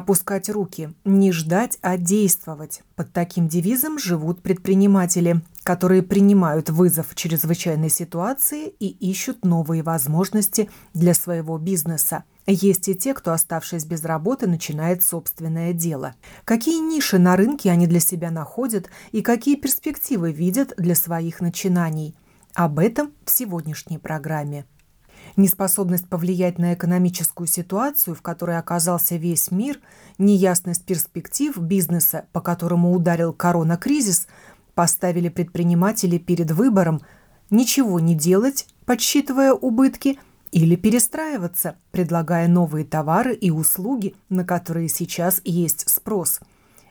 Опускать руки, не ждать, а действовать. Под таким девизом живут предприниматели, которые принимают вызов чрезвычайной ситуации и ищут новые возможности для своего бизнеса. Есть и те, кто, оставшись без работы, начинает собственное дело. Какие ниши на рынке они для себя находят и какие перспективы видят для своих начинаний? Об этом в сегодняшней программе. Неспособность повлиять на экономическую ситуацию, в которой оказался весь мир, неясность перспектив бизнеса, по которому ударил коронакризис, поставили предпринимателей перед выбором ничего не делать, подсчитывая убытки – или перестраиваться, предлагая новые товары и услуги, на которые сейчас есть спрос.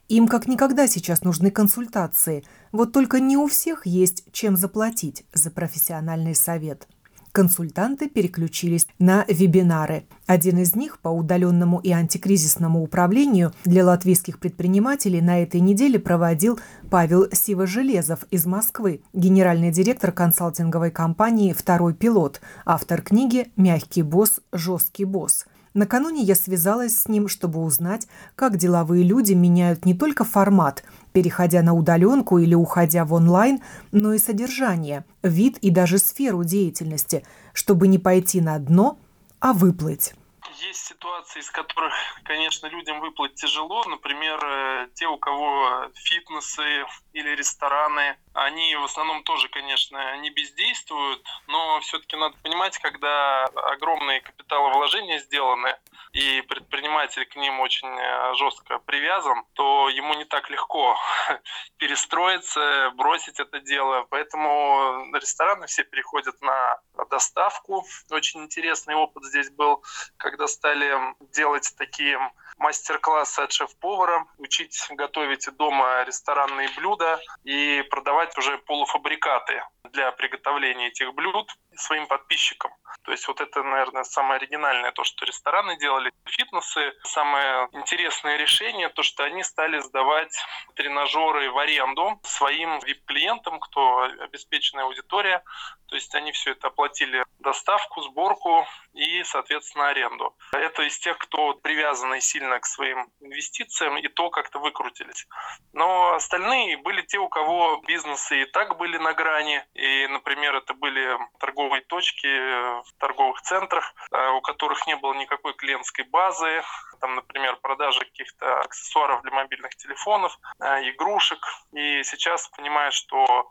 Им как никогда сейчас нужны консультации, вот только не у всех есть чем заплатить за профессиональный совет – консультанты переключились на вебинары. Один из них по удаленному и антикризисному управлению для латвийских предпринимателей на этой неделе проводил Павел Сивожелезов из Москвы, генеральный директор консалтинговой компании «Второй пилот», автор книги «Мягкий босс, жесткий босс». Накануне я связалась с ним, чтобы узнать, как деловые люди меняют не только формат, переходя на удаленку или уходя в онлайн, но и содержание, вид и даже сферу деятельности, чтобы не пойти на дно, а выплыть есть ситуации, из которых, конечно, людям выплыть тяжело. Например, э, те, у кого фитнесы или рестораны, они в основном тоже, конечно, не бездействуют, но все-таки надо понимать, когда огромные капиталовложения сделаны, и предприниматель к ним очень э, жестко привязан, то ему не так легко перестроиться, бросить это дело. Поэтому рестораны все переходят на доставку. Очень интересный опыт здесь был, когда стали делать такие мастер-классы от шеф-повара, учить готовить дома ресторанные блюда и продавать уже полуфабрикаты для приготовления этих блюд своим подписчикам. То есть вот это, наверное, самое оригинальное, то, что рестораны делали, фитнесы. Самое интересное решение, то, что они стали сдавать тренажеры в аренду своим VIP-клиентам, кто обеспеченная аудитория. То есть они все это оплатили доставку, сборку и, соответственно, аренду. Это из тех, кто привязаны сильно к своим инвестициям и то как-то выкрутились. Но остальные были те, у кого бизнесы и так были на грани. И, например, это были торговые точки в торговых центрах, э, у которых не было никакой клиентской базы, там, например, продажи каких-то аксессуаров для мобильных телефонов, э, игрушек. И сейчас понимают, что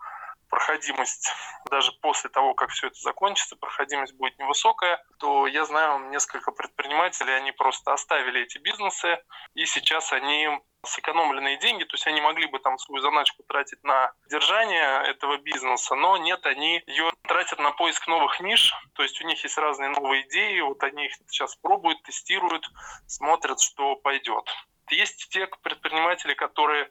проходимость, даже после того, как все это закончится, проходимость будет невысокая, то я знаю несколько предпринимателей, они просто оставили эти бизнесы, и сейчас они сэкономленные деньги, то есть они могли бы там свою заначку тратить на держание этого бизнеса, но нет, они ее тратят на поиск новых ниш, то есть у них есть разные новые идеи, вот они их сейчас пробуют, тестируют, смотрят, что пойдет. Есть те предприниматели, которые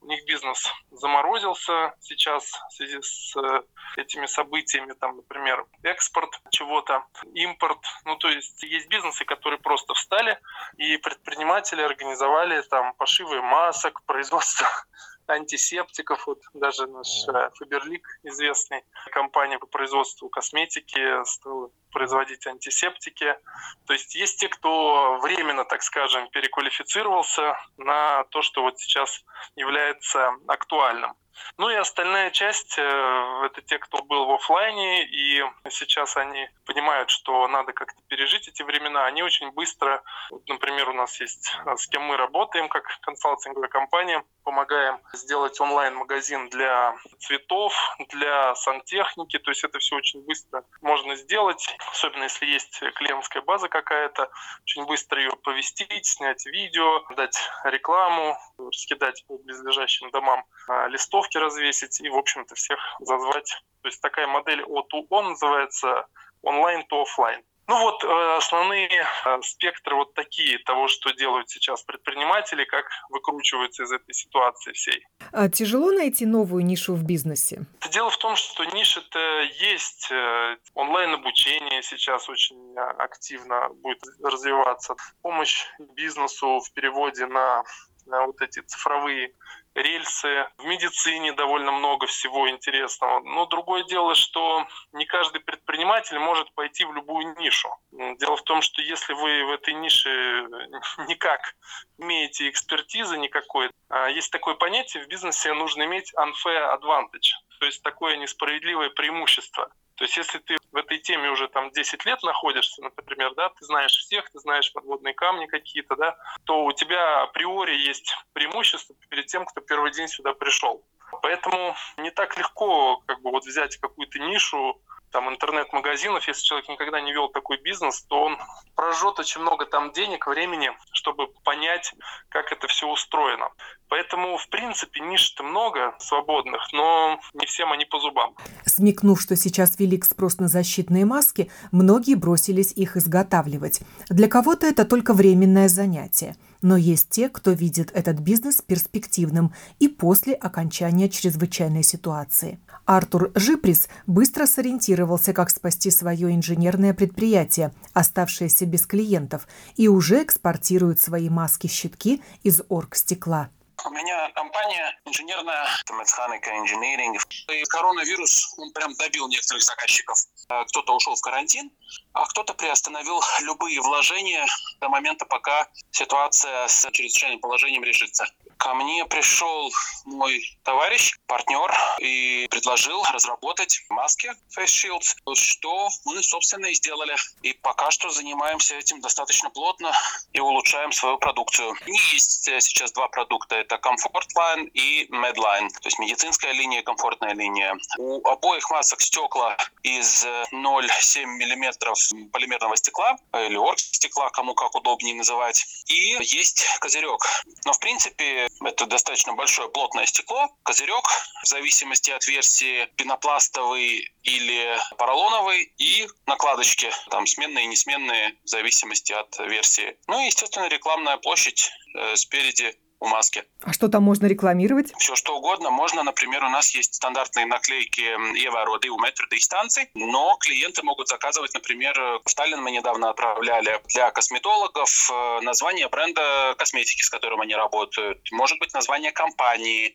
у них бизнес заморозился сейчас в связи с э, этими событиями, там, например, экспорт чего-то, импорт. Ну, то есть есть бизнесы, которые просто встали, и предприниматели организовали там пошивы масок, производство антисептиков. Вот даже наш э, Фаберлик, известный компания по производству косметики, стал производить антисептики. То есть есть те, кто временно, так скажем, переквалифицировался на то, что вот сейчас является актуальным. Ну и остальная часть э, – это те, кто был в офлайне, и сейчас они понимают, что надо как-то пережить эти времена. Они очень быстро, вот, например, у нас есть, э, с кем мы работаем, как консалтинговая компания, помогаем сделать онлайн-магазин для цветов, для сантехники, то есть это все очень быстро можно сделать, особенно если есть клиентская база какая-то, очень быстро ее повестить, снять видео, дать рекламу, раскидать по близлежащим домам листов листовки развесить и, в общем-то, всех зазвать. То есть такая модель от on называется онлайн то офлайн. Ну вот э, основные э, спектры вот такие того, что делают сейчас предприниматели, как выкручиваются из этой ситуации всей. А тяжело найти новую нишу в бизнесе? Дело в том, что ниша-то есть. Э, онлайн-обучение сейчас очень активно будет развиваться. Помощь бизнесу в переводе на на вот эти цифровые рельсы. В медицине довольно много всего интересного. Но другое дело, что не каждый предприниматель может пойти в любую нишу. Дело в том, что если вы в этой нише никак имеете экспертизы никакой, а есть такое понятие в бизнесе нужно иметь unfair advantage, то есть такое несправедливое преимущество. То есть если ты в этой теме уже там 10 лет находишься, например, да, ты знаешь всех, ты знаешь подводные камни какие-то, да, то у тебя априори есть преимущество перед тем, кто первый день сюда пришел. Поэтому не так легко как бы вот взять какую-то нишу, там интернет-магазинов, если человек никогда не вел такой бизнес, то он прожжет очень много там денег, времени, чтобы понять, как это все устроено. Поэтому, в принципе, ниш-то много свободных, но не всем они по зубам. Смекнув, что сейчас велик спрос на защитные маски, многие бросились их изготавливать. Для кого-то это только временное занятие. Но есть те, кто видит этот бизнес перспективным и после окончания чрезвычайной ситуации. Артур Жиприс быстро сориентировался, как спасти свое инженерное предприятие, оставшееся без клиентов, и уже экспортирует свои маски-щитки из оргстекла. У меня компания инженерная, механика, инженеринг. И коронавирус, он прям добил некоторых заказчиков. Э, кто-то ушел в карантин, а кто-то приостановил любые вложения до момента, пока ситуация с чрезвычайным положением решится. Ко мне пришел мой товарищ, партнер, и предложил разработать маски Face Shields, что мы, собственно, и сделали. И пока что занимаемся этим достаточно плотно и улучшаем свою продукцию. У есть сейчас два продукта. Это Comfort Line и Medline, то есть медицинская линия, комфортная линия. У обоих масок стекла из 0,7 миллиметров полимерного стекла или оргстекла, кому как удобнее называть. И есть козырек. Но, в принципе, это достаточно большое плотное стекло. Козырек, в зависимости от версии, пенопластовый или поролоновый. И накладочки, там сменные и несменные, в зависимости от версии. Ну и, естественно, рекламная площадь э, спереди у маски. А что там можно рекламировать? Все что угодно. Можно, например, у нас есть стандартные наклейки «Ева роды у метра дистанции», но клиенты могут заказывать, например, в Таллин мы недавно отправляли для косметологов э, название бренда косметики, с которым они работают. Может быть, название компании,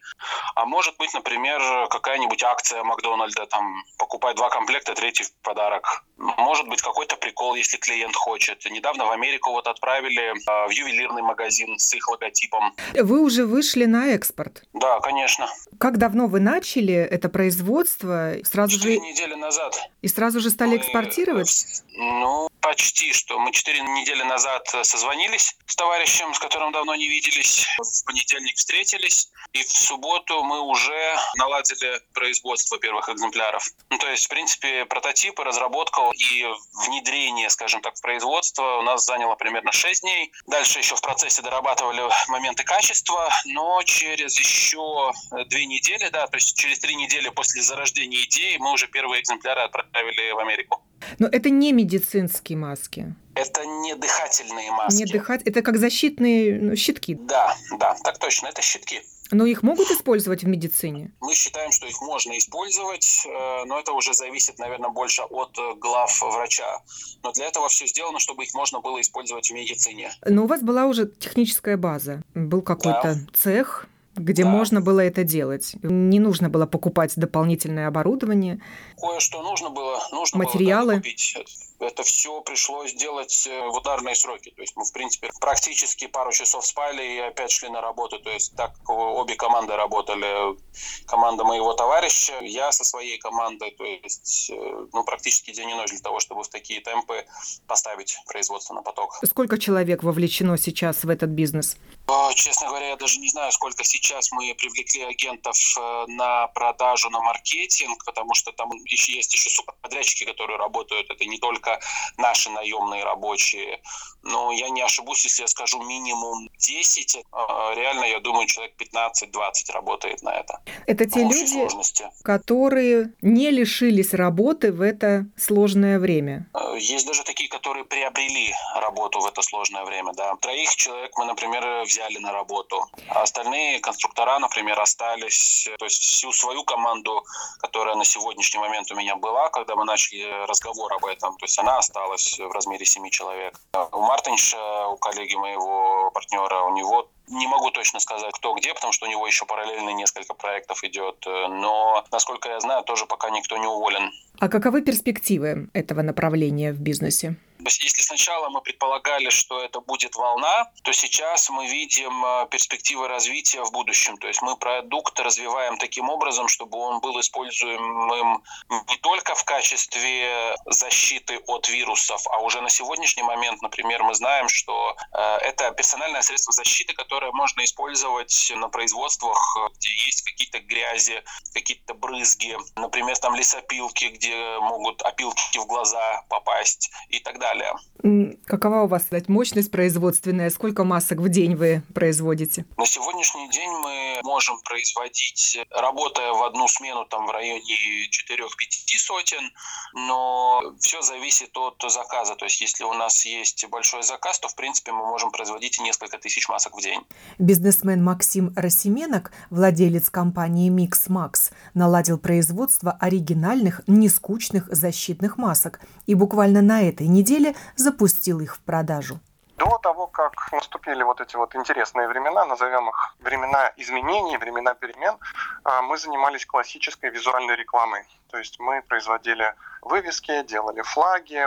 а может быть, например, какая-нибудь акция Макдональда, там, покупай два комплекта, третий в подарок. Может быть, какой-то прикол, если клиент хочет. Недавно в Америку вот отправили э, в ювелирный магазин с их логотипом. Вы уже вышли на экспорт? Да, конечно. Как давно вы начали это производство? Сразу Четыре же... недели назад. И сразу же стали Мы... экспортировать? Ну, почти что. Мы четыре недели назад созвонились с товарищем, с которым давно не виделись. В понедельник встретились. И в субботу мы уже наладили производство первых экземпляров. Ну, то есть, в принципе, прототипы, разработка и внедрение, скажем так, в производство у нас заняло примерно 6 дней. Дальше еще в процессе дорабатывали моменты качества, но через еще две недели, да, то есть через три недели после зарождения идеи мы уже первые экземпляры отправили в Америку. Но это не медицинские маски. Это не дыхательные маски. Не дыхать, это как защитные ну, щитки. Да, да, так точно, это щитки. Но их могут использовать в медицине? Мы считаем, что их можно использовать, э, но это уже зависит, наверное, больше от э, глав врача. Но для этого все сделано, чтобы их можно было использовать в медицине. Но у вас была уже техническая база, был какой-то да. цех, где да. можно было это делать. Не нужно было покупать дополнительное оборудование. Кое-что нужно было. Нужно Материалы. Было купить это все пришлось делать э, в ударные сроки. То есть мы, в принципе, практически пару часов спали и опять шли на работу. То есть так обе команды работали. Команда моего товарища, я со своей командой. То есть, э, ну, практически день и ночь для того, чтобы в такие темпы поставить производство на поток. Сколько человек вовлечено сейчас в этот бизнес? Честно говоря, я даже не знаю, сколько сейчас мы привлекли агентов э, на продажу, на маркетинг, потому что там еще есть еще субподрядчики, которые работают. Это не только только наши наемные рабочие. Но я не ошибусь, если я скажу минимум 10. А, реально, я думаю, человек 15-20 работает на это. Это те люди, сложности. которые не лишились работы в это сложное время. Э, есть даже такие, которые приобрели работу в это сложное время, да. Троих человек мы, например, взяли на работу. А остальные конструктора, например, остались. То есть всю свою команду, которая на сегодняшний момент у меня была, когда мы начали разговор об этом, то есть она осталась в размере семи человек. У Мартинша, у коллеги моего партнера, у него не могу точно сказать, кто где, потому что у него еще параллельно несколько проектов идет. Но, насколько я знаю, тоже пока никто не уволен. А каковы перспективы этого направления в бизнесе? То есть, если сначала мы предполагали, что это будет волна, то сейчас мы видим э, перспективы развития в будущем. То есть мы продукт развиваем таким образом, чтобы он был используемым не только в качестве защиты от вирусов, а уже на сегодняшний момент, например, мы знаем, что э, это персональное средство защиты, которое можно использовать на производствах, где есть какие-то грязи, какие-то брызги, например, там лесопилки, где могут опилки в глаза попасть и так далее далее. Какова у вас сказать, мощность производственная? Сколько масок в день вы производите? На сегодняшний день мы можем производить, работая в одну смену там в районе 4-5 сотен, но все зависит от заказа. То есть если у нас есть большой заказ, то в принципе мы можем производить несколько тысяч масок в день. Бизнесмен Максим Росименок, владелец компании Mix Max, наладил производство оригинальных, нескучных защитных масок. И буквально на этой неделе запустил их в продажу. До того, как наступили вот эти вот интересные времена, назовем их времена изменений, времена перемен, а, мы занимались классической визуальной рекламой. То есть мы производили вывески, делали флаги,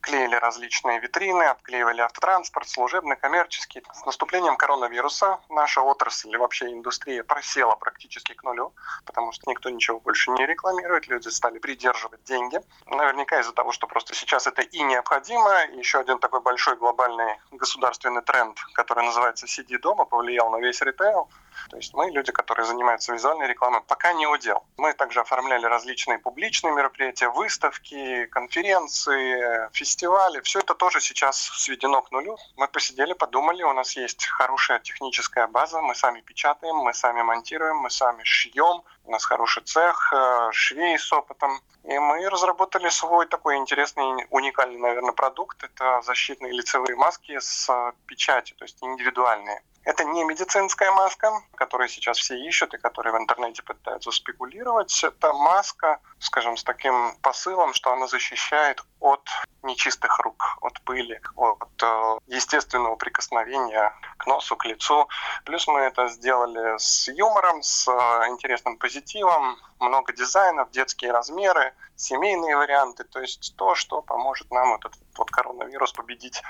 клеили различные витрины, обклеивали автотранспорт, служебный, коммерческий. С наступлением коронавируса наша отрасль, вообще индустрия просела практически к нулю, потому что никто ничего больше не рекламирует, люди стали придерживать деньги. Наверняка из-за того, что просто сейчас это и необходимо. Еще один такой большой глобальный государственный тренд, который называется «сиди дома», повлиял на весь ритейл. То есть мы, люди, которые занимаются визуальной рекламой, пока не удел. Мы также оформляли различные публичные мероприятия, выставки, конференции, фестивали. Все это тоже сейчас сведено к нулю. Мы посидели, подумали, у нас есть хорошая техническая база, мы сами печатаем, мы сами монтируем, мы сами шьем, у нас хороший цех, э, швей с опытом. И мы разработали свой такой интересный, уникальный, наверное, продукт. Это защитные лицевые маски с печатью, то есть индивидуальные. Это не медицинская маска, которую сейчас все ищут и которые в интернете пытаются спекулировать. Это маска, скажем, с таким посылом, что она защищает от нечистых рук, от пыли, от э, естественного прикосновения к носу, к лицу. Плюс мы это сделали с юмором, с э, интересным позитивом, много дизайнов, детские размеры, семейные варианты, то есть то, что поможет нам этот вот коронавирус победить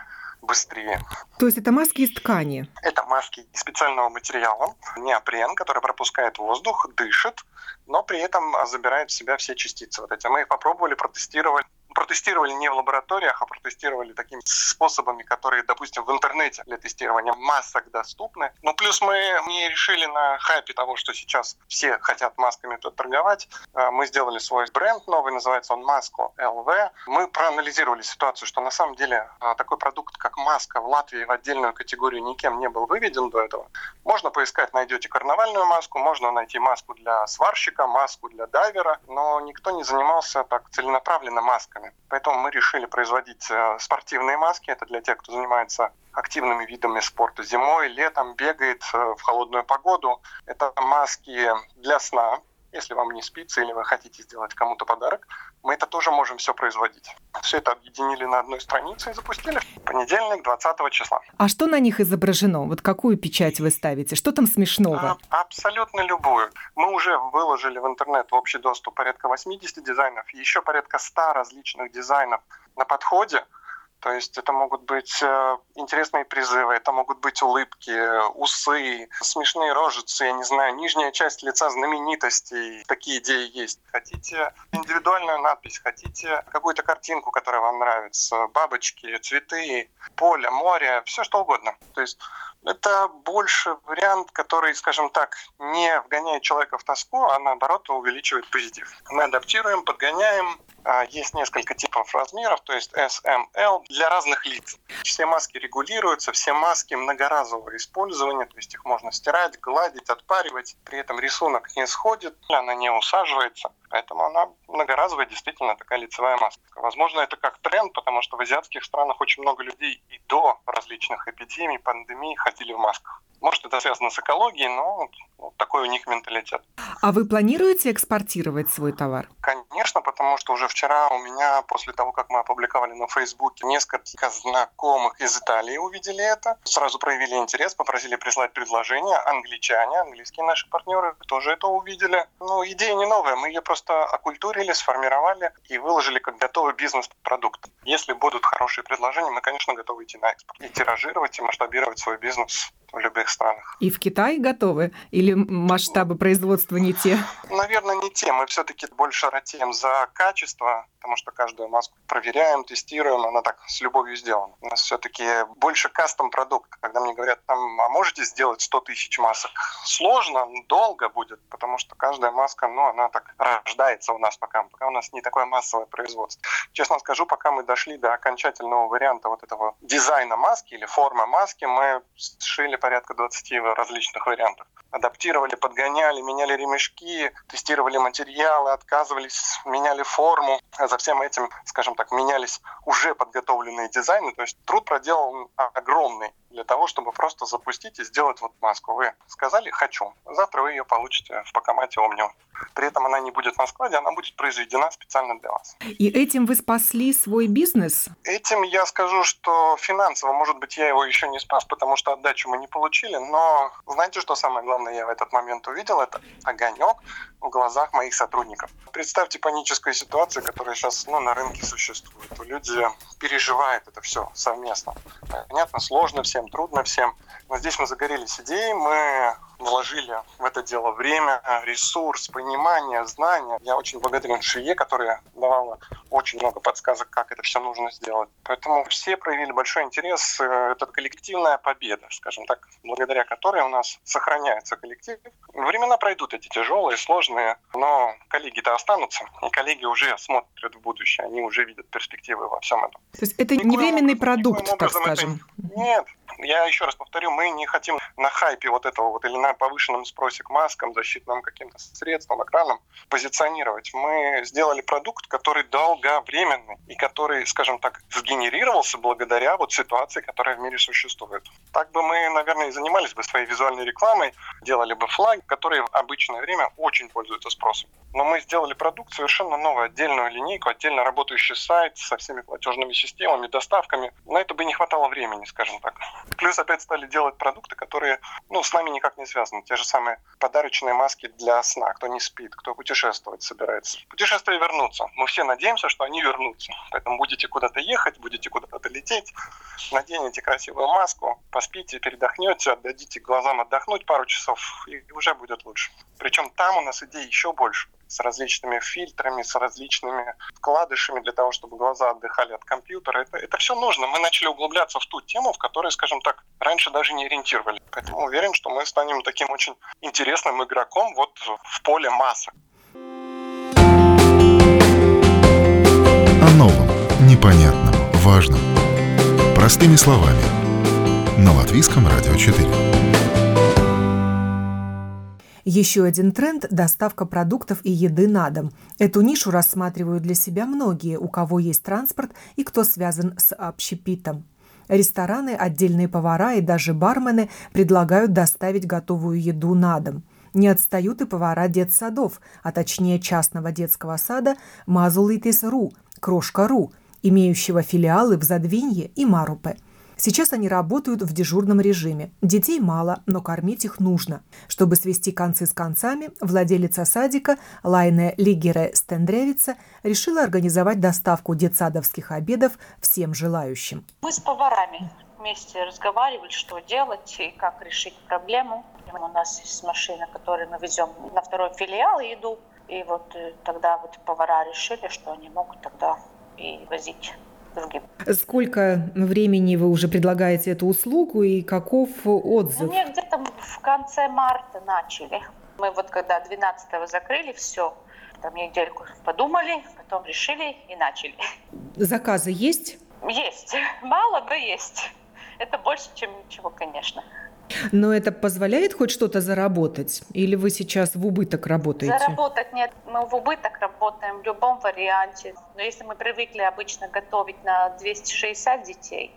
быстрее. То есть это маски из ткани? Это маски из специального материала, неопрен, который пропускает воздух, дышит, но при этом забирает в себя все частицы. Вот эти мы их попробовали, протестировали протестировали не в лабораториях, а протестировали такими способами, которые, допустим, в интернете для тестирования масок доступны. Но плюс мы не решили на хайпе того, что сейчас все хотят масками тут торговать. А, мы сделали свой бренд новый, называется он Маско ЛВ. Мы проанализировали ситуацию, что на самом деле а, такой продукт, как маска в Латвии в отдельную категорию никем не был выведен до этого. Можно поискать, найдете карнавальную маску, можно найти маску для сварщика, маску для дайвера, но никто не занимался так целенаправленно масками масками. Поэтому мы решили производить э, спортивные маски. Это для тех, кто занимается активными видами спорта зимой, летом, бегает э, в холодную погоду. Это маски для сна, если вам не спится или вы хотите сделать кому-то подарок, мы это тоже можем все производить. Все это объединили на одной странице и запустили в понедельник, 20 числа. А что на них изображено? Вот какую печать вы ставите? Что там смешного? А, абсолютно любую. Мы уже выложили в интернет в общий доступ порядка 80 дизайнов, еще порядка 100 различных дизайнов на подходе. То есть это могут быть э, интересные призывы, это могут быть улыбки, усы, смешные рожицы, я не знаю, нижняя часть лица знаменитостей. Такие идеи есть. Хотите индивидуальную надпись, хотите какую-то картинку, которая вам нравится, бабочки, цветы, поле, море, все что угодно. То есть Это больше вариант, который, скажем так, не вгоняет человека в тоску, а наоборот увеличивает позитив. Мы адаптируем, подгоняем, а, есть несколько типов размеров, то есть S, M, L для разных лиц. Все маски регулируются, все маски многоразового использования, то есть их можно стирать, гладить, отпаривать. При этом рисунок не сходит, она не усаживается. Поэтому она многоразовая, действительно такая лицевая маска. Возможно, это как тренд, потому что в азиатских странах очень много людей и до различных эпидемий, пандемий ходили в масках. Может, это связано с экологией, но вот такой у них менталитет. А вы планируете экспортировать свой товар? Конечно, потому что уже вчера у меня, после того, как мы опубликовали на Фейсбуке, несколько знакомых из Италии увидели это, сразу проявили интерес, попросили прислать предложение. Англичане, английские наши партнеры тоже это увидели. Ну, идея не новая, мы ее просто окультурили, сформировали и выложили как готовый бизнес-продукт. Если будут хорошие предложения, мы, конечно, готовы идти на экспорт и тиражировать, и масштабировать свой бизнес в любых странах. И в Китае готовы? Или масштабы производства не те? Наверное, не те. Мы все-таки больше ратеем за качество, потому что каждую маску проверяем, тестируем, она так с любовью сделана. У нас все-таки больше кастом продукт. Когда мне говорят, там, а можете сделать 100 тысяч масок? Сложно, долго будет, потому что каждая маска, ну, она так рождается у нас пока, пока у нас не такое массовое производство. Честно скажу, пока мы дошли до окончательного варианта вот этого дизайна маски или формы маски, мы сшили порядка 20 различных вариантов. Адаптировали, подгоняли, меняли ремешки, тестировали материалы, отказывались, меняли форму. А за всем этим, скажем так, менялись уже подготовленные дизайны. То есть труд проделан огромный для того, чтобы просто запустить и сделать вот маску. Вы сказали «хочу», завтра вы ее получите в Покомате Omnium. При этом она не будет на складе, она будет произведена специально для вас. И этим вы спасли свой бизнес? Этим я скажу, что финансово, может быть, я его еще не спас, потому что отдачу мы не получили, но знаете, что самое главное я в этот момент увидел? Это огонек в глазах моих сотрудников. Представьте паническую ситуацию, которая сейчас ну, на рынке существует. Люди переживают это все совместно. Понятно, сложно всем, трудно всем. Но здесь мы загорелись идеей, мы вложили в это дело время, ресурс, понимание, знания. Я очень благодарен Шие, которая давала очень много подсказок, как это все нужно сделать. Поэтому все проявили большой интерес. Это коллективная победа, скажем так, благодаря которой у нас сохраняется коллектив. Времена пройдут эти тяжелые, сложные, но коллеги-то останутся, и коллеги уже смотрят в будущее, они уже видят перспективы во всем этом. То есть это никоим не временный образом, продукт, так скажем? Это... Нет, я еще раз повторю, мы не хотим на хайпе вот этого вот или на повышенном спросе к маскам, защитным каким-то средствам, экранам позиционировать. Мы сделали продукт, который долговременный и который, скажем так, сгенерировался благодаря вот ситуации, которая в мире существует. Так бы мы, наверное, и занимались бы своей визуальной рекламой, делали бы флаг, который в обычное время очень пользуется спросом. Но мы сделали продукт совершенно новый, отдельную линейку, отдельно работающий сайт со всеми платежными системами, доставками. На это бы не хватало времени, скажем так. Плюс опять стали делать продукты, которые ну, с нами никак не связаны. Те же самые подарочные маски для сна. Кто не спит, кто путешествовать собирается. Путешествия вернутся. Мы все надеемся, что они вернутся. Поэтому будете куда-то ехать, будете куда-то лететь, наденете красивую маску, поспите, передохнете, отдадите глазам отдохнуть пару часов, и уже будет лучше. Причем там у нас идей еще больше с различными фильтрами, с различными вкладышами для того, чтобы глаза отдыхали от компьютера. Это, это все нужно. Мы начали углубляться в ту тему, в которой, скажем так, раньше даже не ориентировали. Поэтому уверен, что мы станем таким очень интересным игроком вот в поле масок. О новом, непонятном, важном. Простыми словами. На Латвийском радио 4. Еще один тренд – доставка продуктов и еды на дом. Эту нишу рассматривают для себя многие, у кого есть транспорт и кто связан с общепитом. Рестораны, отдельные повара и даже бармены предлагают доставить готовую еду на дом. Не отстают и повара детсадов, а точнее частного детского сада Мазулитис.ру, Крошка.ру, имеющего филиалы в Задвинье и Марупе – Сейчас они работают в дежурном режиме. Детей мало, но кормить их нужно. Чтобы свести концы с концами, владелица садика Лайне Лигере Стендревица решила организовать доставку детсадовских обедов всем желающим. Мы с поварами вместе разговаривали, что делать и как решить проблему. У нас есть машина, которую мы везем на второй филиал еду. И вот э, тогда вот повара решили, что они могут тогда и возить другим. Сколько времени вы уже предлагаете эту услугу и каков отзыв? Ну, мы где-то в конце марта начали. Мы вот когда 12-го закрыли все, там недельку подумали, потом решили и начали. Заказы есть? Есть. Мало, но есть. Это больше, чем ничего, конечно. Но это позволяет хоть что-то заработать? Или вы сейчас в убыток работаете? Заработать нет. Мы в убыток работаем в любом варианте. Но если мы привыкли обычно готовить на 260 детей,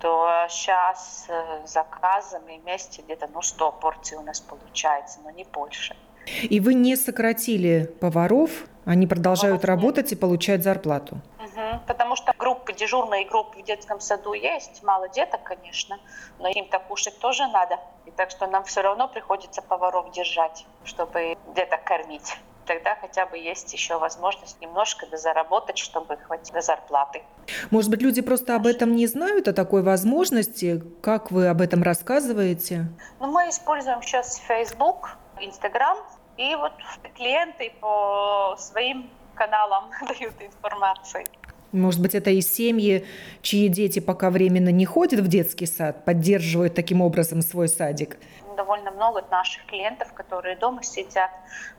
то сейчас э, заказами вместе где-то ну, 100 порций у нас получается, но не больше. И вы не сократили поваров, они продолжают поваров работать нет. и получать зарплату? Угу, потому что группы, дежурные группы в детском саду есть, мало деток, конечно, но им-то кушать тоже надо. И так что нам все равно приходится поваров держать, чтобы деток кормить тогда хотя бы есть еще возможность немножко дозаработать, чтобы хватило зарплаты. Может быть, люди просто об этом не знают, о такой возможности? Как вы об этом рассказываете? Ну, мы используем сейчас Facebook, Instagram, и вот клиенты по своим каналам дают информацию. Может быть, это и семьи, чьи дети пока временно не ходят в детский сад, поддерживают таким образом свой садик? довольно много наших клиентов, которые дома сидят,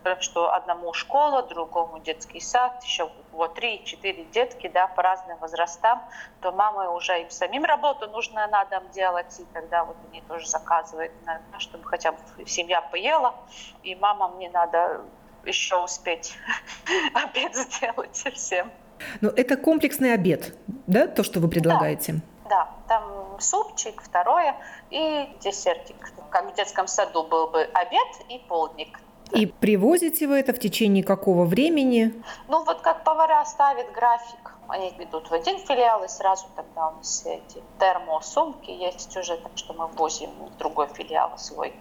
потому что одному школа, другому детский сад, еще вот 3-4 детки, да, по разным возрастам, то мамы уже им самим работу нужно на дом делать, и тогда вот они тоже заказывают, чтобы хотя бы семья поела, и мама мне надо еще успеть обед сделать всем. Но это комплексный обед, да, то, что вы предлагаете? Да. Да, там супчик, второе и десертик. Как в детском саду был бы обед и полдник. И привозите вы это в течение какого времени? Ну вот как повара ставят график. Они идут в один филиал, и сразу тогда у нас эти термосумки есть уже, так что мы возим в другой филиал свой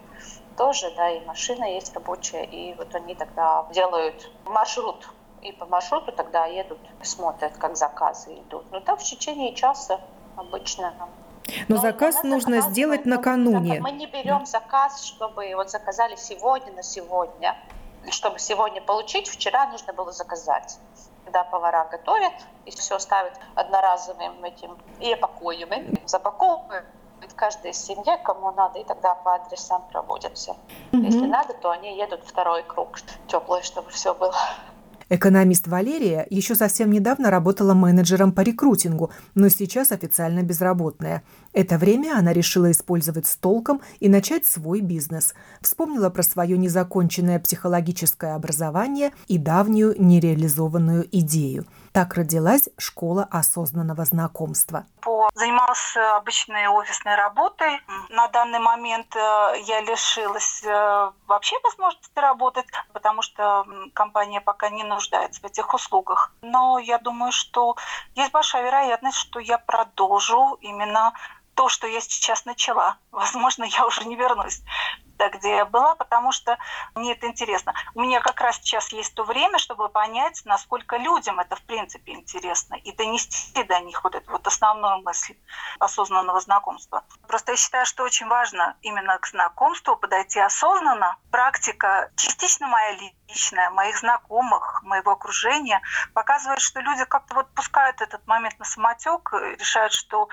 тоже, да, и машина есть рабочая, и вот они тогда делают маршрут, и по маршруту тогда едут, смотрят, как заказы идут. Ну так в течение часа обычно. Но, Но заказ нужно сделать накануне. Мы не берем да. заказ, чтобы вот заказали сегодня на сегодня. Чтобы сегодня получить, вчера нужно было заказать. Когда повара готовят и все ставят одноразовым этим и опакуемым, запаковывают в каждой семье, кому надо, и тогда по адресам проводятся. Mm-hmm. Если надо, то они едут второй круг теплый, чтобы все было. Экономист Валерия еще совсем недавно работала менеджером по рекрутингу, но сейчас официально безработная. Это время она решила использовать с толком и начать свой бизнес. Вспомнила про свое незаконченное психологическое образование и давнюю нереализованную идею – так родилась школа осознанного знакомства. Занималась обычной офисной работой. На данный момент э, я лишилась э, вообще возможности работать, потому что компания пока не нуждается в этих услугах. Но я думаю, что есть большая вероятность, что я продолжу именно то, что я сейчас начала. Возможно, я уже не вернусь туда, где я была, потому что мне это интересно. У меня как раз сейчас есть то время, чтобы понять, насколько людям это в принципе интересно, и донести до них вот эту вот основную мысль осознанного знакомства. Просто я считаю, что очень важно именно к знакомству подойти осознанно. Практика частично моя личная, моих знакомых, моего окружения показывает, что люди как-то вот пускают этот момент на самотек, решают, что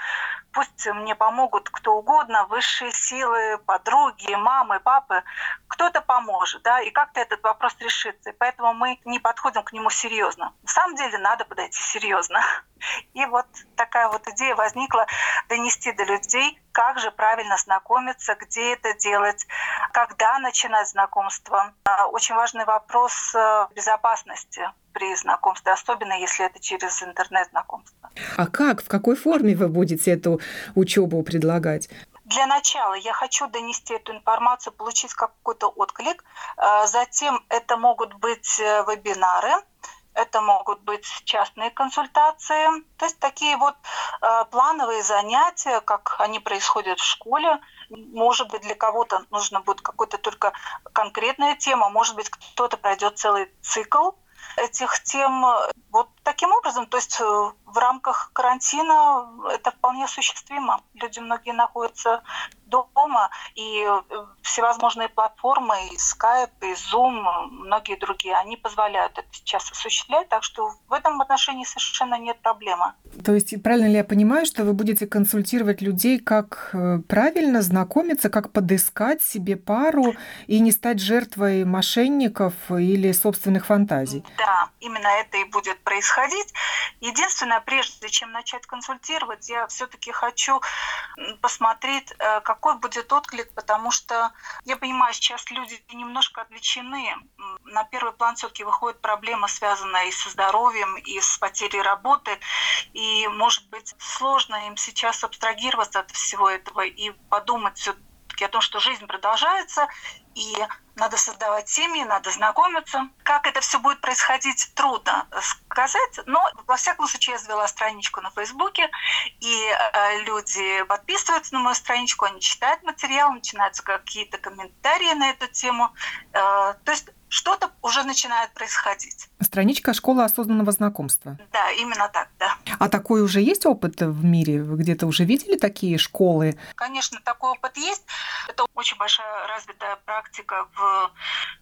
пусть мне помогут кто угодно, высшие силы, подруги, мамы, мамы, папы, кто-то поможет, да, и как-то этот вопрос решится. И поэтому мы не подходим к нему серьезно. На самом деле надо подойти серьезно. И вот такая вот идея возникла донести до людей, как же правильно знакомиться, где это делать, когда начинать знакомство. А, очень важный вопрос э, безопасности при знакомстве, особенно если это через интернет-знакомство. А как, в какой форме вы будете эту учебу предлагать? Для начала я хочу донести эту информацию, получить какой-то отклик. Э, затем это могут быть э, вебинары, это могут быть частные консультации, то есть такие вот э, плановые занятия, как они происходят в школе. Может быть, для кого-то нужно будет какая-то только конкретная тема, может быть, кто-то пройдет целый цикл этих тем. Вот таким образом, то есть э, в рамках карантина это вполне осуществимо. Люди многие находятся дома, и э, всевозможные платформы, и Skype, и Zoom, многие другие, они позволяют это сейчас осуществлять, так что в этом отношении совершенно нет проблемы. То есть правильно ли я понимаю, что вы будете консультировать людей, как э, правильно знакомиться, как подыскать себе пару и не стать жертвой мошенников или собственных фантазий? Да, именно это и будет происходить. Единственное, прежде чем начать консультировать, я все-таки хочу посмотреть, э, какой будет отклик, потому что я понимаю, сейчас люди немножко отвлечены. На первый план все-таки выходит проблема, связанная и со здоровьем, и с потерей работы. И, может быть, сложно им сейчас абстрагироваться от всего этого и подумать все-таки о том, что жизнь продолжается, и надо создавать семьи, надо знакомиться. Как это все будет происходить, трудно сказать. Но, во всяком случае, я завела страничку на Фейсбуке, и э, люди подписываются на мою страничку, они читают материал, начинаются какие-то комментарии на эту тему. Э, то есть что-то уже начинает происходить. Страничка «Школа осознанного знакомства». Да, именно так, да. А такой уже есть опыт в мире? Вы где-то уже видели такие школы? Конечно, такой опыт есть. Это очень большая развитая практика в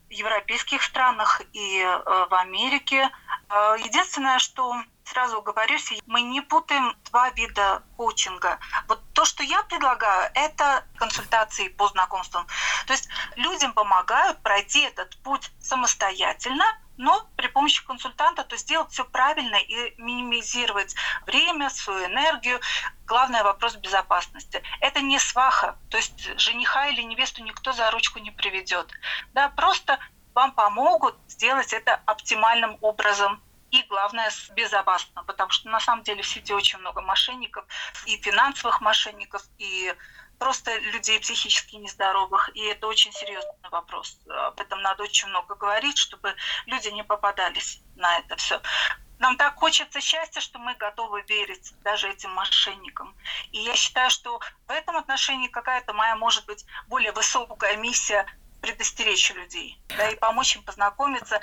европейских странах и э, в Америке. Э, единственное, что сразу говорюсь, мы не путаем два вида коучинга. Вот то, что я предлагаю, это консультации по знакомствам. То есть людям помогают пройти этот путь самостоятельно, но при помощи консультанта, то сделать все правильно и минимизировать время, свою энергию. Главное вопрос безопасности. Это не сваха, то есть жениха или невесту никто за ручку не приведет. Да, просто вам помогут сделать это оптимальным образом и, главное, безопасно, потому что на самом деле в сети очень много мошенников, и финансовых мошенников, и просто людей психически нездоровых, и это очень серьезный вопрос. Об этом надо очень много говорить, чтобы люди не попадались на это все. Нам так хочется счастья, что мы готовы верить даже этим мошенникам. И я считаю, что в этом отношении какая-то моя, может быть, более высокая миссия предостеречь людей, да, и помочь им познакомиться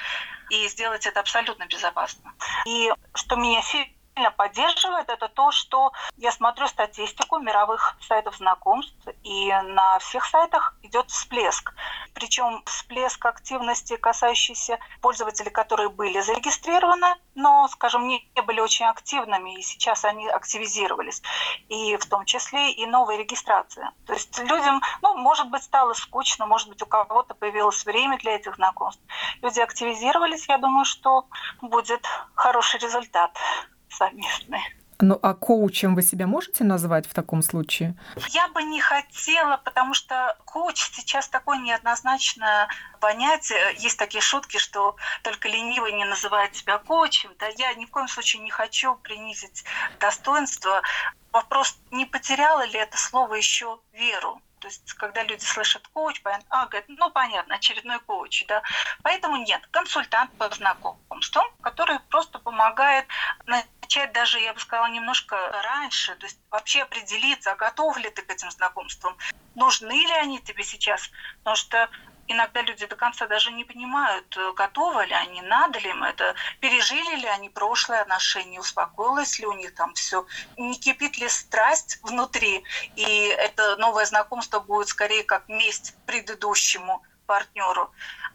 и сделать это абсолютно безопасно. И что меня сильно поддерживает, это то, что я смотрю статистику мировых сайтов знакомств, и на всех сайтах идет всплеск. Причем всплеск активности, касающийся пользователей, которые были зарегистрированы, но, скажем, не были очень активными, и сейчас они активизировались. И в том числе и новые регистрации. То есть людям, ну, может быть, стало скучно, может быть, у кого-то появилось время для этих знакомств. Люди активизировались, я думаю, что будет хороший результат совместные. Ну а коучем вы себя можете назвать в таком случае? Я бы не хотела, потому что коуч сейчас такое неоднозначное понятие. Есть такие шутки, что только ленивый не называет себя коучем. Да, я ни в коем случае не хочу принизить достоинство. Вопрос, не потеряла ли это слово еще веру? То есть, когда люди слышат коуч, а, говорят, ну, понятно, очередной коуч, да. Поэтому нет, консультант по знакомствам, который просто помогает начать даже, я бы сказала, немножко раньше, то есть вообще определиться, готов ли ты к этим знакомствам, нужны ли они тебе сейчас, потому что иногда люди до конца даже не понимают, э, готовы ли они, надо ли им это, пережили ли они прошлые отношения, успокоилось ли у них там все, не кипит ли страсть внутри, и это новое знакомство будет скорее как месть предыдущему партнеру.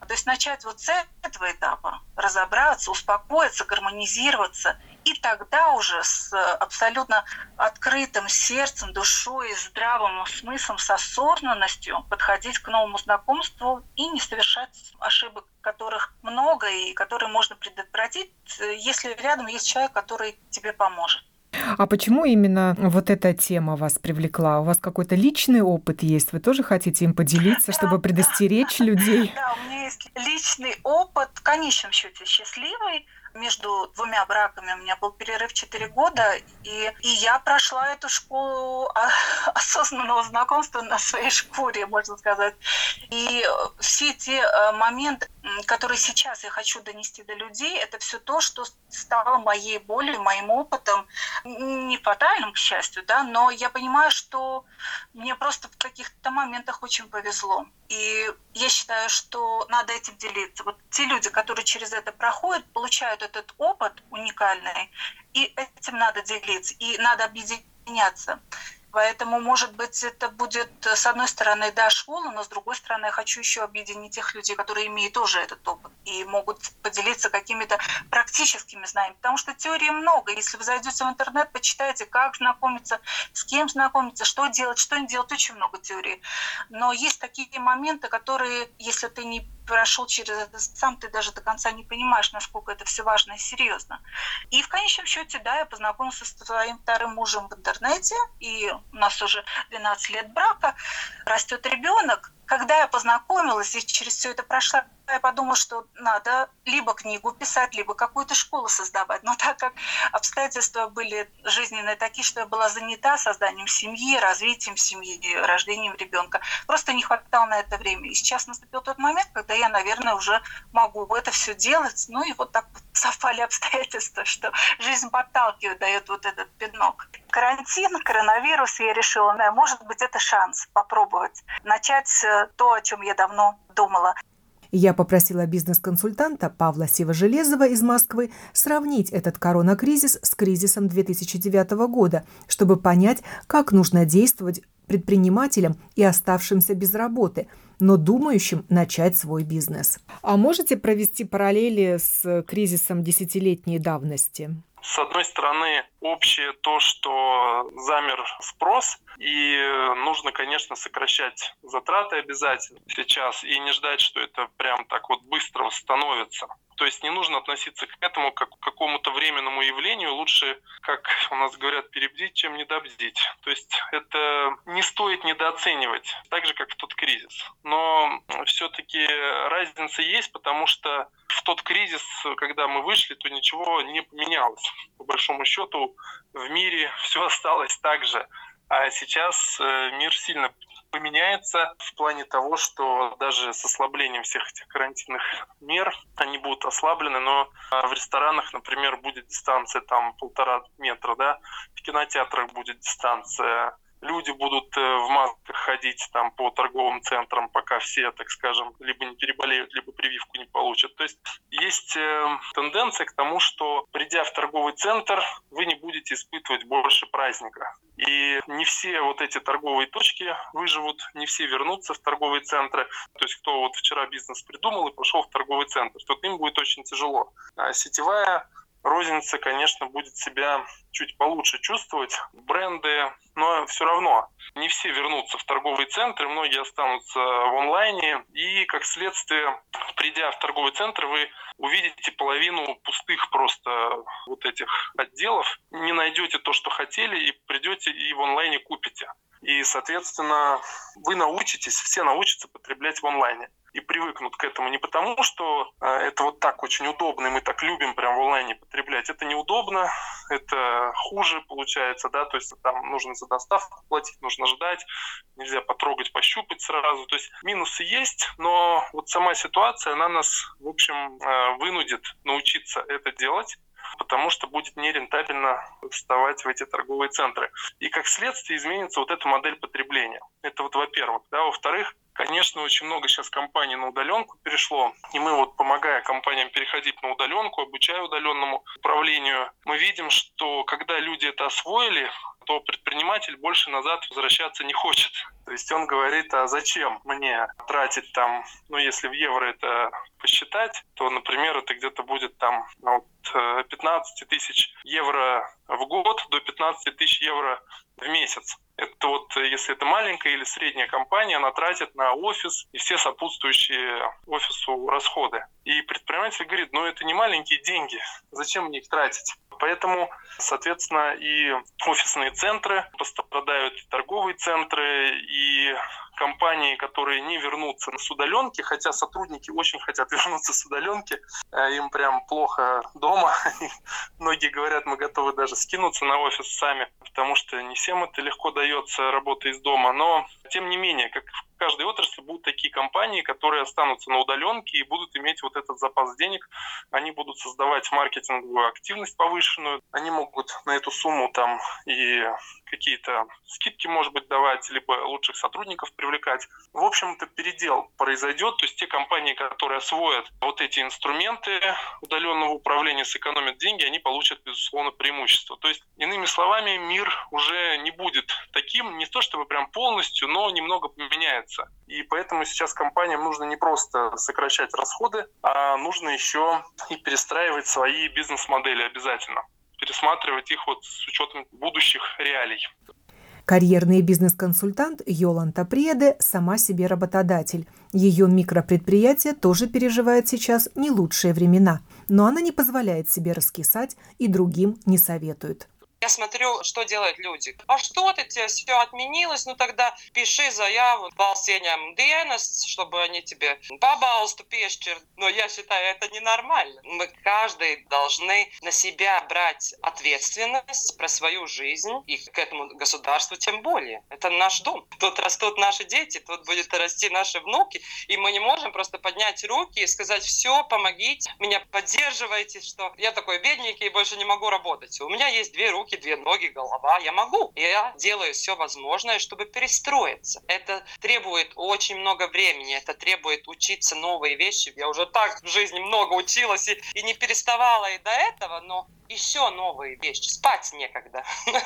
То есть начать вот с этого этапа, разобраться, успокоиться, гармонизироваться – и тогда уже с абсолютно открытым сердцем, душой, здравым смыслом, с осознанностью подходить к новому знакомству и не совершать ошибок, которых много и которые можно предотвратить, если рядом есть человек, который тебе поможет. А почему именно вот эта тема вас привлекла? У вас какой-то личный опыт есть? Вы тоже хотите им поделиться, чтобы предостеречь людей? Да, у меня есть личный опыт, в конечном счете счастливый между двумя браками у меня был перерыв 4 года, и, и я прошла эту школу осознанного знакомства на своей шкуре, можно сказать. И все те э, моменты, которые сейчас я хочу донести до людей, это все то, что стало моей болью, моим опытом, не фатальным, к счастью, да, но я понимаю, что мне просто в каких-то моментах очень повезло. И я считаю, что надо этим делиться. Вот те люди, которые через это проходят, получают этот опыт уникальный, и этим надо делиться, и надо объединяться. Поэтому, может быть, это будет, с одной стороны, да, школа, но с другой стороны, я хочу еще объединить тех людей, которые имеют тоже этот опыт и могут поделиться какими-то практическими знаниями. Потому что теории много. Если вы зайдете в интернет, почитайте, как знакомиться, с кем знакомиться, что делать, что не делать, очень много теорий. Но есть такие моменты, которые, если ты не прошел через это сам, ты даже до конца не понимаешь, насколько это все важно и серьезно. И в конечном счете, да, я познакомился со своим вторым мужем в интернете, и у нас уже 12 лет брака, растет ребенок. Когда я познакомилась и через все это прошла, я подумала, что надо либо книгу писать, либо какую-то школу создавать. Но так как обстоятельства были жизненные такие, что я была занята созданием семьи, развитием семьи, рождением ребенка, просто не хватало на это времени. И сейчас наступил тот момент, когда я, наверное, уже могу это все делать. Ну и вот так совпали обстоятельства, что жизнь подталкивает, дает вот этот пинок. Карантин, коронавирус, я решила, да, может быть, это шанс попробовать начать э, то, о чем я давно думала. Я попросила бизнес-консультанта Павла Сивожелезова из Москвы сравнить этот коронакризис с кризисом 2009 года, чтобы понять, как нужно действовать предпринимателям и оставшимся без работы, но думающим начать свой бизнес. А можете провести параллели с кризисом десятилетней давности? С одной стороны, общее то, что замер спрос, и нужно, конечно, сокращать затраты обязательно сейчас и не ждать, что это прям так вот быстро восстановится. То есть не нужно относиться к этому как к какому-то временному явлению. Лучше, как у нас говорят, перебдить, чем недобдить. То есть это не стоит недооценивать, так же, как в тот кризис. Но все-таки разница есть, потому что в тот кризис, когда мы вышли, то ничего не поменялось. По большому счету в мире все осталось так же. А сейчас э, мир сильно поменяется в плане того, что даже с ослаблением всех этих карантинных мер они будут ослаблены, но а, в ресторанах, например, будет дистанция там полтора метра, да, в кинотеатрах будет дистанция люди будут э, в масках ходить там по торговым центрам, пока все, так скажем, либо не переболеют, либо прививку не получат. То есть есть э, тенденция к тому, что придя в торговый центр, вы не будете испытывать больше праздника. И не все вот эти торговые точки выживут, не все вернутся в торговые центры. То есть кто вот вчера бизнес придумал и пошел в торговый центр, то им будет очень тяжело. А сетевая розница, конечно, будет себя чуть получше чувствовать. Бренды, но все равно не все вернутся в торговые центры, многие останутся в онлайне. И, как следствие, придя в торговый центр, вы увидите половину пустых просто вот этих отделов, не найдете то, что хотели, и придете и в онлайне купите. И, соответственно, вы научитесь, все научатся потреблять в онлайне и привыкнут к этому не потому, что э, это вот так очень удобно, и мы так любим прям в онлайне потреблять. Это неудобно, это хуже получается, да, то есть там нужно за доставку платить, нужно ждать, нельзя потрогать, пощупать сразу. То есть минусы есть, но вот сама ситуация, она нас, в общем, э, вынудит научиться это делать потому что будет нерентабельно вставать в эти торговые центры. И как следствие изменится вот эта модель потребления. Это вот во-первых. Да, во-вторых, Конечно, очень много сейчас компаний на удаленку перешло, и мы вот помогая компаниям переходить на удаленку, обучая удаленному управлению, мы видим, что когда люди это освоили, то предприниматель больше назад возвращаться не хочет. То есть он говорит, а зачем мне тратить там, ну если в евро это посчитать, то, например, это где-то будет там от 15 э, тысяч евро в год до 15 тысяч евро в месяц. Это вот, если это маленькая или средняя компания, она тратит на офис и все сопутствующие офису расходы. И предприниматель говорит, ну это не маленькие деньги, зачем мне их тратить? Поэтому, соответственно, и офисные центры пострадают, и торговые центры, и компании, которые не вернутся с удаленки, хотя сотрудники очень хотят вернуться с удаленки, э, им прям плохо дома. Многие говорят, мы готовы даже скинуться на офис сами, потому что не всем это легко дается, работа из дома. Но, тем не менее, как в каждой отрасли будут такие компании, которые останутся на удаленке и будут иметь вот этот запас денег. Они будут создавать маркетинговую активность повышенную. Они могут на эту сумму там и какие-то скидки, может быть, давать, либо лучших сотрудников привлекать. В общем-то, передел произойдет, то есть те компании, которые освоят вот эти инструменты удаленного управления, сэкономят деньги, они получат, безусловно, преимущество. То есть, иными словами, мир уже не будет таким, не то чтобы прям полностью, но немного поменяется. И поэтому сейчас компаниям нужно не просто сокращать расходы, а нужно еще и перестраивать свои бизнес-модели обязательно пересматривать их вот с учетом будущих реалий. Карьерный бизнес-консультант Йоланта Преде сама себе работодатель. Ее микропредприятие тоже переживает сейчас не лучшие времена, но она не позволяет себе раскисать и другим не советует. Я смотрю, что делают люди. А что ты, тебе все отменилось? Ну тогда пиши заяву valsieņēmumu dienas, чтобы они тебе pabalstu piešķir. Но я считаю, это ненормально. Мы каждый должны на себя брать ответственность про свою жизнь и к этому государству тем более. Это наш дом. Тут растут наши дети, тут будет расти наши внуки, и мы не можем просто поднять руки и сказать, все, помогите, меня поддерживайте, что я такой бедненький и больше не могу работать. У меня есть две руки, руки, две ноги, голова. Я могу. Я делаю все возможное, чтобы перестроиться. Это требует очень много времени. Это требует учиться новые вещи. Я уже так в жизни много училась и, и не переставала и до этого, но еще новые вещи. Спать некогда.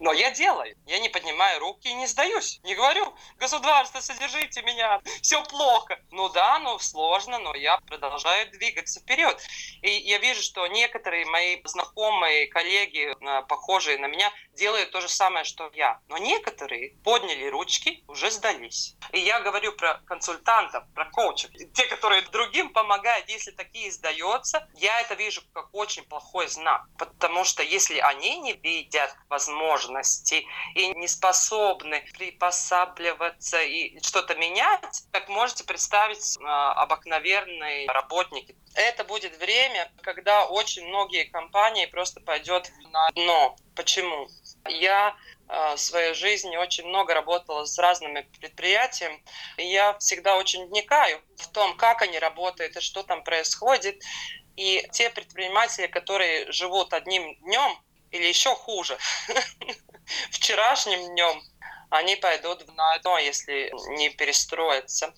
Но я делаю. Я не поднимаю руки и не сдаюсь. Не говорю, государство, содержите меня, все плохо. Ну да, ну сложно, но я продолжаю двигаться вперед. И я вижу, что некоторые мои знакомые, коллеги, э, похожие на меня, делают то же самое, что я. Но некоторые подняли ручки, уже сдались. И я говорю про консультантов, про коучев. Те, которые другим помогают, если такие сдаются, я это вижу как очень плохой знак. Потому что если они не видят возможности и не способны приспосабливаться и что-то менять, как можете представить э, обыкновенные работники. Это будет время, когда очень многие компании просто пойдет на дно. Почему? Я э, в своей жизни очень много работала с разными предприятиями. Я всегда очень вникаю в том, как они работают и что там происходит. И те предприниматели, которые живут одним днем или еще хуже, вчерашним днем, они пойдут на дно, если не перестроятся.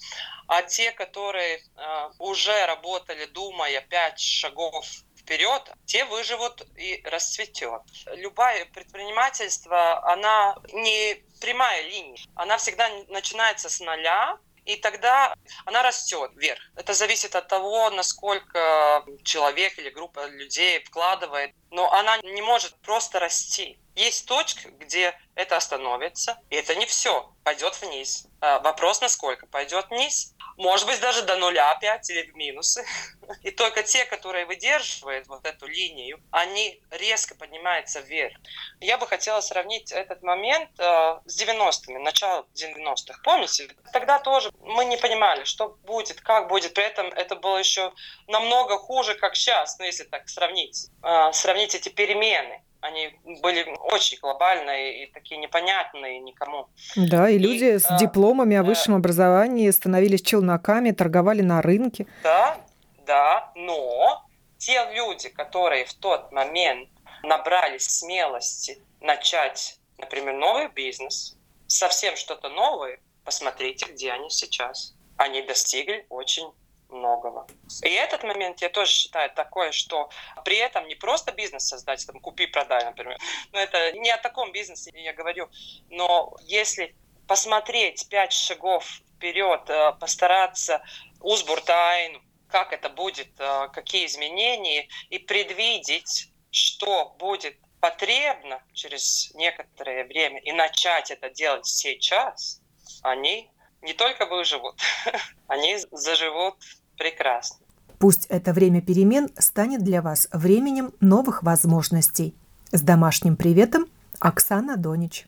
А те, которые э, уже работали, думая пять шагов вперед, те выживут и расцветет. Любое предпринимательство, она не прямая линия. Она всегда начинается с нуля, и тогда она растет вверх. Это зависит от того, насколько человек или группа людей вкладывает, но она не может просто расти. Есть точка, где это остановится, и это не все, пойдет вниз. А вопрос, насколько пойдет вниз. Может быть, даже до нуля опять или в минусы. И только те, которые выдерживают вот эту линию, они резко поднимаются вверх. Я бы хотела сравнить этот момент э, с 90-ми, начало 90-х. Помните? Тогда тоже мы не понимали, что будет, как будет. При этом это было еще намного хуже, как сейчас, ну, если так сравнить. Э, сравнить эти перемены они были очень глобальные и такие непонятные никому. Да, и, и люди с э, дипломами о высшем образовании становились челноками, торговали на рынке. Да, да, но те люди, которые в тот момент набрались смелости начать, например, новый бизнес, совсем что-то новое, посмотрите, где они сейчас. Они достигли очень многого. И этот момент я тоже считаю такой, что при этом не просто бизнес создать, там, купи-продай, например. Но это не о таком бизнесе я говорю. Но если посмотреть пять шагов вперед, э, постараться узбуртайну, как это будет, э, какие изменения, и предвидеть, что будет потребно через некоторое время, и начать это делать сейчас, они не только выживут, они заживут прекрасно. Пусть это время перемен станет для вас временем новых возможностей. С домашним приветом, Оксана Донич.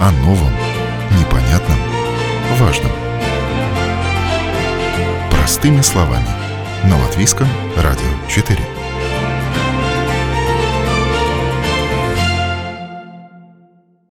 О новом, непонятном, важном. Простыми словами. На Латвийском радио 4.